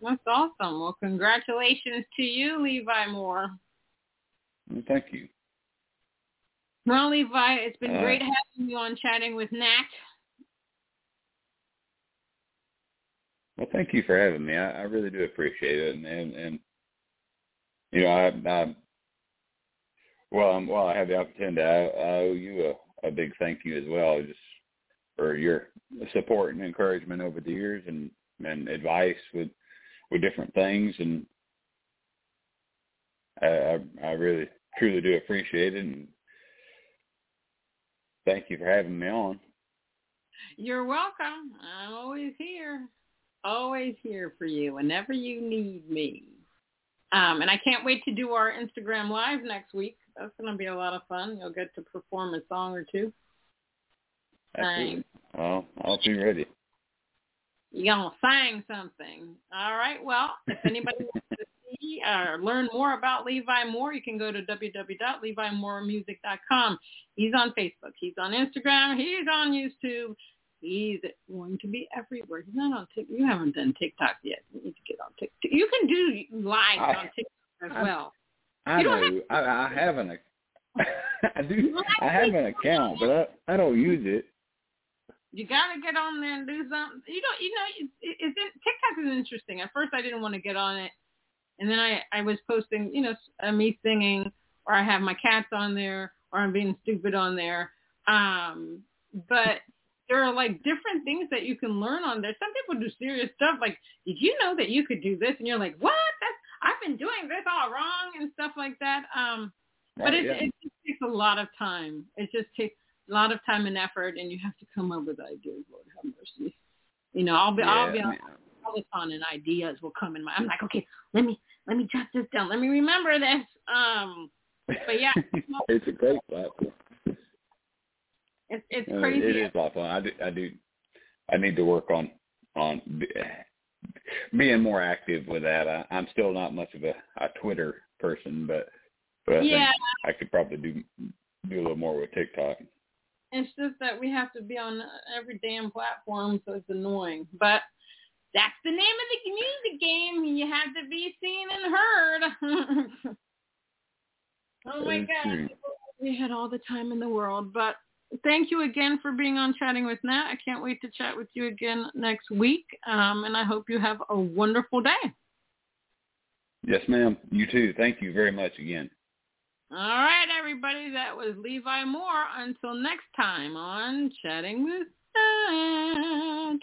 That's awesome. Well, congratulations to you, Levi Moore. Well, thank you. Well, Levi, it's been Uh, great having you on Chatting with Nat. Well, thank you for having me. I, I really do appreciate it, and and, and you know, I, I well, I'm, well, I have the opportunity. I, I owe you a, a big thank you as well, just for your support and encouragement over the years, and and advice with with different things, and I, I, I really truly do appreciate it, and thank you for having me on. You're welcome. I'm always here. Always here for you whenever you need me. Um, and I can't wait to do our Instagram live next week. That's going to be a lot of fun. You'll get to perform a song or two. Absolutely. Well, I'll be ready. You're going to sing something. All right. Well, if anybody wants to see or learn more about Levi Moore, you can go to www.levimooremusic.com. He's on Facebook. He's on Instagram. He's on YouTube. He's going to be everywhere. He's not on TikTok. You haven't done TikTok yet. You need to get on TikTok. You can do live I- on TikTok as I- well. I You don't know. I, I have an. ac- I do. I have an account, but I, I don't use it. You got to get on there and do something. You don't. You know, it's, it's TikTok is interesting. At first, I didn't want to get on it, and then I I was posting, you know, uh, me singing, or I have my cats on there, or I'm being stupid on there. Um, but there are like different things that you can learn on there. Some people do serious stuff. Like, did you know that you could do this? And you're like, what? That's I've been doing this all wrong and stuff like that. Um, but it, yeah. it just takes a lot of time. It just takes a lot of time and effort, and you have to come up with ideas. Lord have mercy. You know, I'll be, I'll be Yeah, on man. telephone, and ideas will come in my. I'm like, okay, let me let me jot this down. Let me remember this. Um, But yeah. it's a great platform. it's it's Uh, crazy. It is a lot of fun. I do. I do. I need to work on on being more active with that. I, I'm still not much of a, a Twitter person, but but I Yeah. think I could probably do do a little more with TikTok. It's just that we have to be on every damn platform, so it's annoying. But that's the name of the music game. You have to be seen and heard. oh my God. We had all the time in the world. But thank you again for being on Chatting with Nat. I can't wait to chat with you again next week. Um, and I hope you have a wonderful day. Yes, ma'am. You too. Thank you very much again. All right, everybody. That was Levi Moore. Until next time on Chatting with Nat.